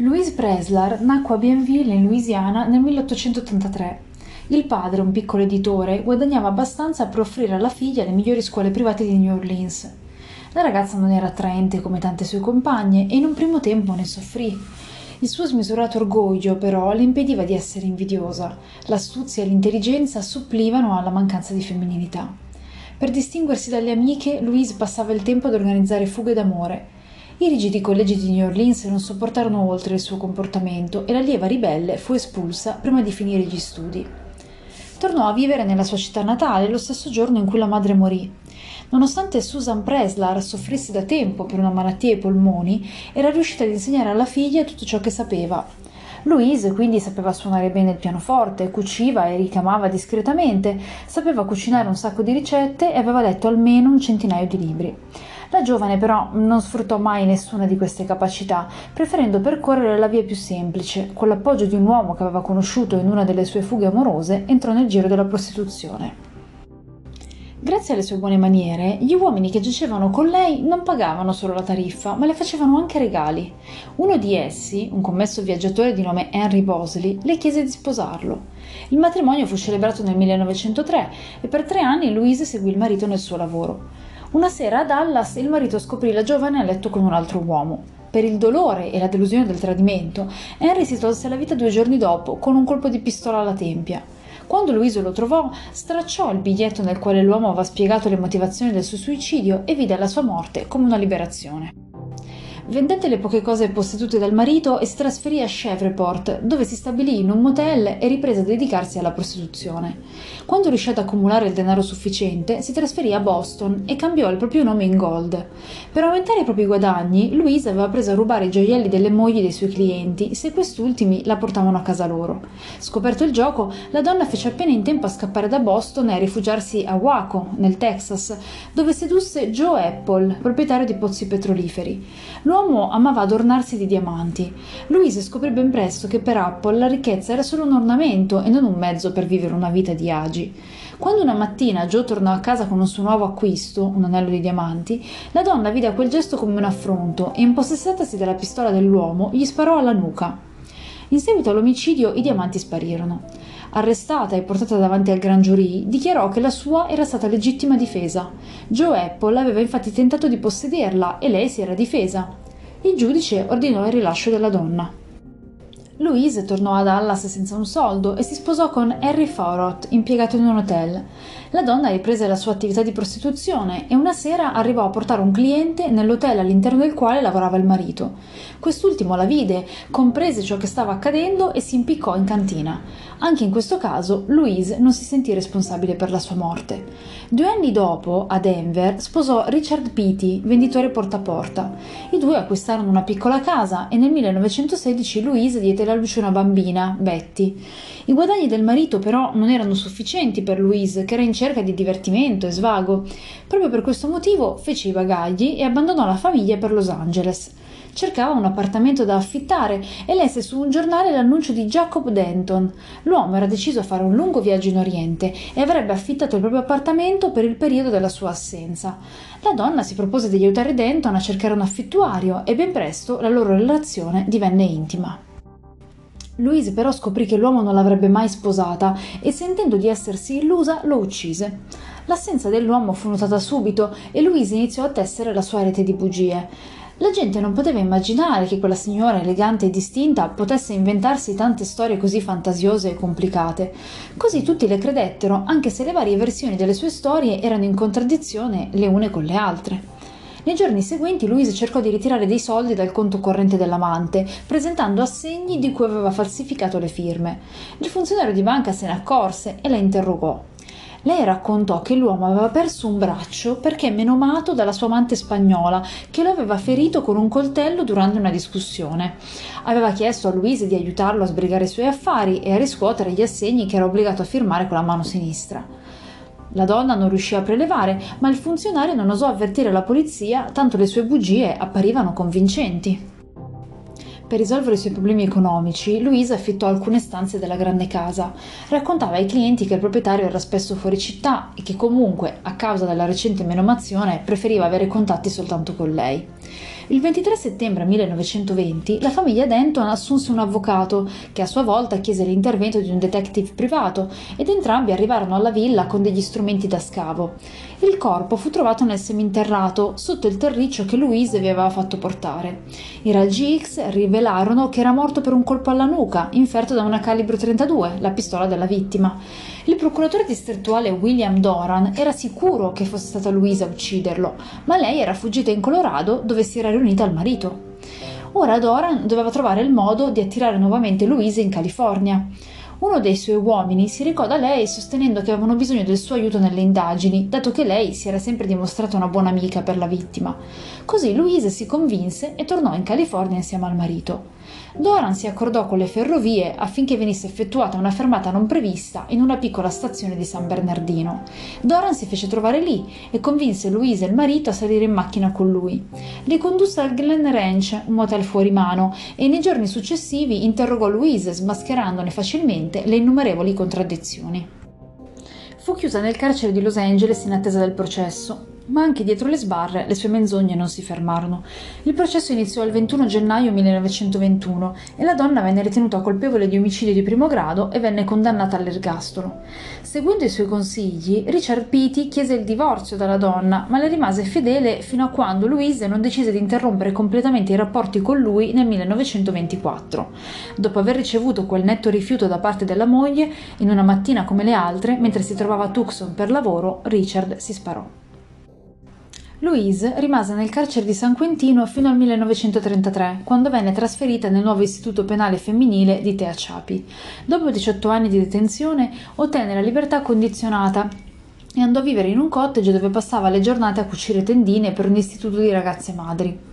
Louise Preslar nacque a Bienville, in Louisiana, nel 1883. Il padre, un piccolo editore, guadagnava abbastanza per offrire alla figlia le migliori scuole private di New Orleans. La ragazza non era attraente come tante sue compagne e in un primo tempo ne soffrì. Il suo smisurato orgoglio, però, le impediva di essere invidiosa. L'astuzia e l'intelligenza supplivano alla mancanza di femminilità. Per distinguersi dalle amiche, Louise passava il tempo ad organizzare fughe d'amore i rigidi collegi di New Orleans non sopportarono oltre il suo comportamento e la lieva ribelle fu espulsa prima di finire gli studi. Tornò a vivere nella sua città natale lo stesso giorno in cui la madre morì. Nonostante Susan Preslar soffrisse da tempo per una malattia ai polmoni, era riuscita ad insegnare alla figlia tutto ciò che sapeva. Louise quindi sapeva suonare bene il pianoforte, cuciva e ricamava discretamente, sapeva cucinare un sacco di ricette e aveva letto almeno un centinaio di libri. La giovane però non sfruttò mai nessuna di queste capacità, preferendo percorrere la via più semplice. Con l'appoggio di un uomo che aveva conosciuto in una delle sue fughe amorose, entrò nel giro della prostituzione. Grazie alle sue buone maniere, gli uomini che giacevano con lei non pagavano solo la tariffa, ma le facevano anche regali. Uno di essi, un commesso viaggiatore di nome Henry Bosley, le chiese di sposarlo. Il matrimonio fu celebrato nel 1903 e per tre anni Louise seguì il marito nel suo lavoro. Una sera a Dallas il marito scoprì la giovane a letto con un altro uomo. Per il dolore e la delusione del tradimento, Henry si tolse la vita due giorni dopo con un colpo di pistola alla tempia. Quando Luiso lo trovò, stracciò il biglietto nel quale l'uomo aveva spiegato le motivazioni del suo suicidio e vide la sua morte come una liberazione. Vendette le poche cose possedute dal marito e si trasferì a Chevreport, dove si stabilì in un motel e riprese a dedicarsi alla prostituzione. Quando riuscì ad accumulare il denaro sufficiente, si trasferì a Boston e cambiò il proprio nome in Gold. Per aumentare i propri guadagni, Louise aveva preso a rubare i gioielli delle mogli dei suoi clienti, se quest'ultimi la portavano a casa loro. Scoperto il gioco, la donna fece appena in tempo a scappare da Boston e a rifugiarsi a Waco, nel Texas, dove sedusse Joe Apple, proprietario di pozzi petroliferi. L'uomo L'uomo amava adornarsi di diamanti. Louise scoprì ben presto che per Apple la ricchezza era solo un ornamento e non un mezzo per vivere una vita di agi. Quando una mattina Joe tornò a casa con un suo nuovo acquisto, un anello di diamanti, la donna vide quel gesto come un affronto e, impossessatasi della pistola dell'uomo, gli sparò alla nuca. In seguito all'omicidio i diamanti sparirono. Arrestata e portata davanti al gran giurì, dichiarò che la sua era stata legittima difesa. Joe Apple aveva infatti tentato di possederla e lei si era difesa. Il giudice ordinò il rilascio della donna. Louise tornò a Dallas senza un soldo e si sposò con Harry Fauroth, impiegato in un hotel. La donna riprese la sua attività di prostituzione e una sera arrivò a portare un cliente nell'hotel all'interno del quale lavorava il marito. Quest'ultimo la vide, comprese ciò che stava accadendo e si impiccò in cantina. Anche in questo caso Louise non si sentì responsabile per la sua morte. Due anni dopo, a Denver, sposò Richard Beatty, venditore porta a porta. I due acquistarono una piccola casa e nel 1916 Louise diede alla luce una bambina, Betty. I guadagni del marito però non erano sufficienti per Louise, che era in cerca di divertimento e svago. Proprio per questo motivo fece i bagagli e abbandonò la famiglia per Los Angeles cercava un appartamento da affittare e lesse su un giornale l'annuncio di Jacob Denton. L'uomo era deciso a fare un lungo viaggio in Oriente e avrebbe affittato il proprio appartamento per il periodo della sua assenza. La donna si propose di aiutare Denton a cercare un affittuario e ben presto la loro relazione divenne intima. Louise però scoprì che l'uomo non l'avrebbe mai sposata e sentendo di essersi illusa lo uccise. L'assenza dell'uomo fu notata subito e Louise iniziò a tessere la sua rete di bugie. La gente non poteva immaginare che quella signora elegante e distinta potesse inventarsi tante storie così fantasiose e complicate. Così tutti le credettero, anche se le varie versioni delle sue storie erano in contraddizione le une con le altre. Nei giorni seguenti Louise cercò di ritirare dei soldi dal conto corrente dell'amante, presentando assegni di cui aveva falsificato le firme. Il funzionario di banca se ne accorse e la interrogò. Lei raccontò che l'uomo aveva perso un braccio perché menomato dalla sua amante spagnola, che lo aveva ferito con un coltello durante una discussione. Aveva chiesto a Luise di aiutarlo a sbrigare i suoi affari e a riscuotere gli assegni che era obbligato a firmare con la mano sinistra. La donna non riuscì a prelevare, ma il funzionario non osò avvertire la polizia, tanto le sue bugie apparivano convincenti. Per risolvere i suoi problemi economici, Louise affittò alcune stanze della grande casa. Raccontava ai clienti che il proprietario era spesso fuori città e che comunque, a causa della recente menomazione, preferiva avere contatti soltanto con lei. Il 23 settembre 1920 la famiglia Denton assunse un avvocato che a sua volta chiese l'intervento di un detective privato ed entrambi arrivarono alla villa con degli strumenti da scavo. Il corpo fu trovato nel seminterrato sotto il terriccio che Louise vi aveva fatto portare. I raggi X rivelarono che era morto per un colpo alla nuca inferto da una calibro 32, la pistola della vittima. Il procuratore distrettuale William Doran era sicuro che fosse stata Louise a ucciderlo, ma lei era fuggita in Colorado dove si era riunita al marito. Ora Doran doveva trovare il modo di attirare nuovamente Louise in California. Uno dei suoi uomini si recò da lei sostenendo che avevano bisogno del suo aiuto nelle indagini, dato che lei si era sempre dimostrata una buona amica per la vittima. Così Louise si convinse e tornò in California insieme al marito. Doran si accordò con le ferrovie affinché venisse effettuata una fermata non prevista in una piccola stazione di San Bernardino. Doran si fece trovare lì e convinse Louise e il marito a salire in macchina con lui. Li condusse al Glen Ranch, un motel fuori mano, e nei giorni successivi interrogò Louise smascherandone facilmente le innumerevoli contraddizioni. Fu chiusa nel carcere di Los Angeles in attesa del processo ma anche dietro le sbarre le sue menzogne non si fermarono. Il processo iniziò il 21 gennaio 1921 e la donna venne ritenuta colpevole di omicidio di primo grado e venne condannata all'ergastolo. Seguendo i suoi consigli, Richard Peaty chiese il divorzio dalla donna, ma le rimase fedele fino a quando Louise non decise di interrompere completamente i rapporti con lui nel 1924. Dopo aver ricevuto quel netto rifiuto da parte della moglie, in una mattina come le altre, mentre si trovava a Tucson per lavoro, Richard si sparò. Louise rimase nel carcere di San Quentino fino al 1933, quando venne trasferita nel nuovo istituto penale femminile di Tehachapi. Dopo 18 anni di detenzione ottenne la libertà condizionata e andò a vivere in un cottage dove passava le giornate a cucire tendine per un istituto di ragazze madri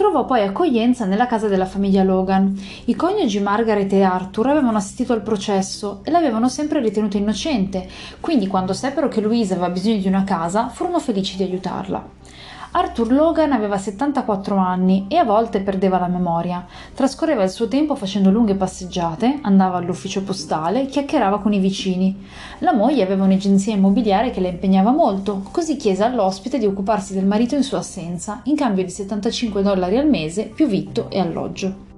trovò poi accoglienza nella casa della famiglia Logan. I coniugi Margaret e Arthur avevano assistito al processo e l'avevano sempre ritenuta innocente, quindi quando seppero che Louise aveva bisogno di una casa, furono felici di aiutarla. Arthur Logan aveva 74 anni e a volte perdeva la memoria. Trascorreva il suo tempo facendo lunghe passeggiate, andava all'ufficio postale, chiacchierava con i vicini. La moglie aveva un'agenzia immobiliare che la impegnava molto, così chiese all'ospite di occuparsi del marito in sua assenza, in cambio di 75 dollari al mese più vitto e alloggio.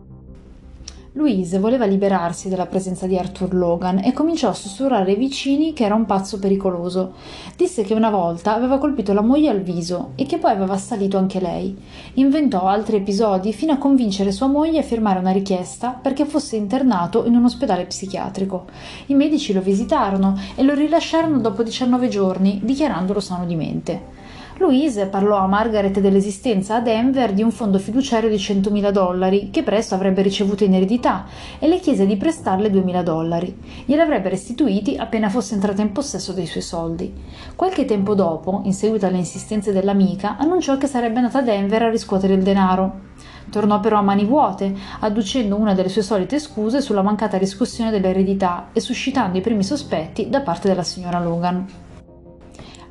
Louise voleva liberarsi della presenza di Arthur Logan e cominciò a sussurrare ai vicini che era un pazzo pericoloso. Disse che una volta aveva colpito la moglie al viso e che poi aveva assalito anche lei. Inventò altri episodi fino a convincere sua moglie a firmare una richiesta perché fosse internato in un ospedale psichiatrico. I medici lo visitarono e lo rilasciarono dopo 19 giorni, dichiarandolo sano di mente. Louise parlò a Margaret dell'esistenza a Denver di un fondo fiduciario di 100.000 dollari che presto avrebbe ricevuto in eredità e le chiese di prestarle 2.000 dollari. Glieli avrebbe restituiti appena fosse entrata in possesso dei suoi soldi. Qualche tempo dopo, in seguito alle insistenze dell'amica, annunciò che sarebbe andata a Denver a riscuotere il denaro. Tornò però a mani vuote, adducendo una delle sue solite scuse sulla mancata riscossione dell'eredità e suscitando i primi sospetti da parte della signora Logan.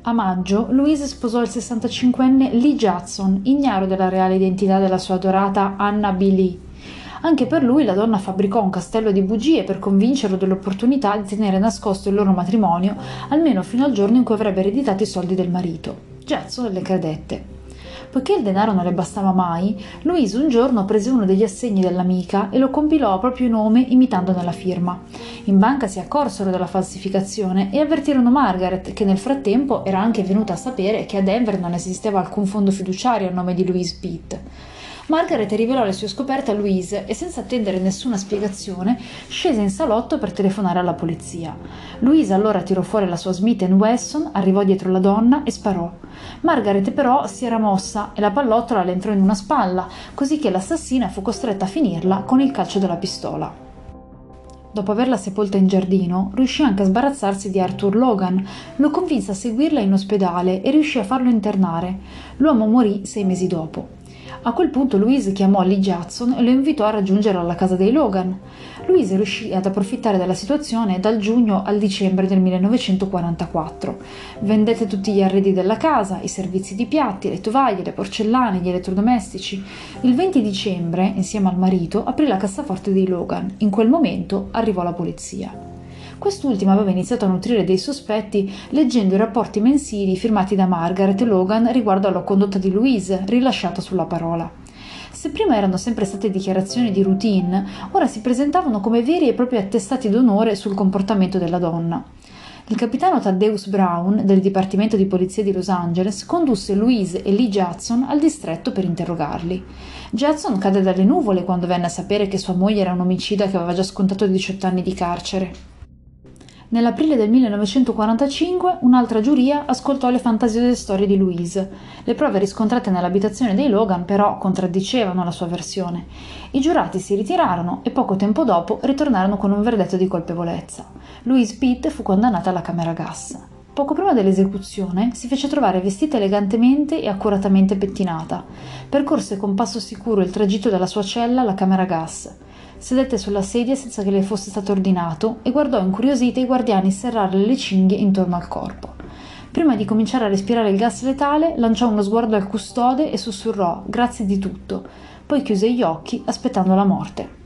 A maggio, Louise sposò il 65enne Lee Judson, ignaro della reale identità della sua adorata Anna B. Lee. Anche per lui la donna fabbricò un castello di bugie per convincerlo dell'opportunità di tenere nascosto il loro matrimonio almeno fino al giorno in cui avrebbe ereditato i soldi del marito. Judson le credette. Poiché il denaro non le bastava mai, Louise un giorno prese uno degli assegni dell'amica e lo compilò a proprio nome imitandone la firma. In banca si accorsero della falsificazione e avvertirono Margaret, che nel frattempo era anche venuta a sapere che a Denver non esisteva alcun fondo fiduciario a nome di Louise Pitt. Margaret rivelò le sue scoperte a Louise e senza attendere nessuna spiegazione scese in salotto per telefonare alla polizia. Louise allora tirò fuori la sua Smith Wesson, arrivò dietro la donna e sparò. Margaret però si era mossa e la pallottola le entrò in una spalla, così che l'assassina fu costretta a finirla con il calcio della pistola. Dopo averla sepolta in giardino, riuscì anche a sbarazzarsi di Arthur Logan, lo convinse a seguirla in ospedale e riuscì a farlo internare. L'uomo morì sei mesi dopo. A quel punto Louise chiamò Lee Judson e lo invitò a raggiungere alla casa dei Logan. Louise riuscì ad approfittare della situazione dal giugno al dicembre del 1944. Vendette tutti gli arredi della casa, i servizi di piatti, le tovaglie, le porcellane, gli elettrodomestici. Il 20 dicembre, insieme al marito, aprì la cassaforte dei Logan. In quel momento arrivò la polizia. Quest'ultima aveva iniziato a nutrire dei sospetti leggendo i rapporti mensili firmati da Margaret Logan riguardo alla condotta di Louise, rilasciata sulla parola. Se prima erano sempre state dichiarazioni di routine, ora si presentavano come veri e propri attestati d'onore sul comportamento della donna. Il capitano Thaddeus Brown, del Dipartimento di Polizia di Los Angeles, condusse Louise e Lee Judson al distretto per interrogarli. Judson cadde dalle nuvole quando venne a sapere che sua moglie era un omicida che aveva già scontato 18 anni di carcere. Nell'aprile del 1945 un'altra giuria ascoltò le fantasiose storie di Louise. Le prove riscontrate nell'abitazione dei Logan però contraddicevano la sua versione. I giurati si ritirarono e poco tempo dopo ritornarono con un verdetto di colpevolezza. Louise Pitt fu condannata alla camera gas. Poco prima dell'esecuzione si fece trovare vestita elegantemente e accuratamente pettinata. Percorse con passo sicuro il tragitto dalla sua cella alla camera gas sedette sulla sedia senza che le fosse stato ordinato e guardò incuriosita i guardiani serrare le cinghie intorno al corpo. Prima di cominciare a respirare il gas letale, lanciò uno sguardo al custode e sussurrò grazie di tutto, poi chiuse gli occhi aspettando la morte.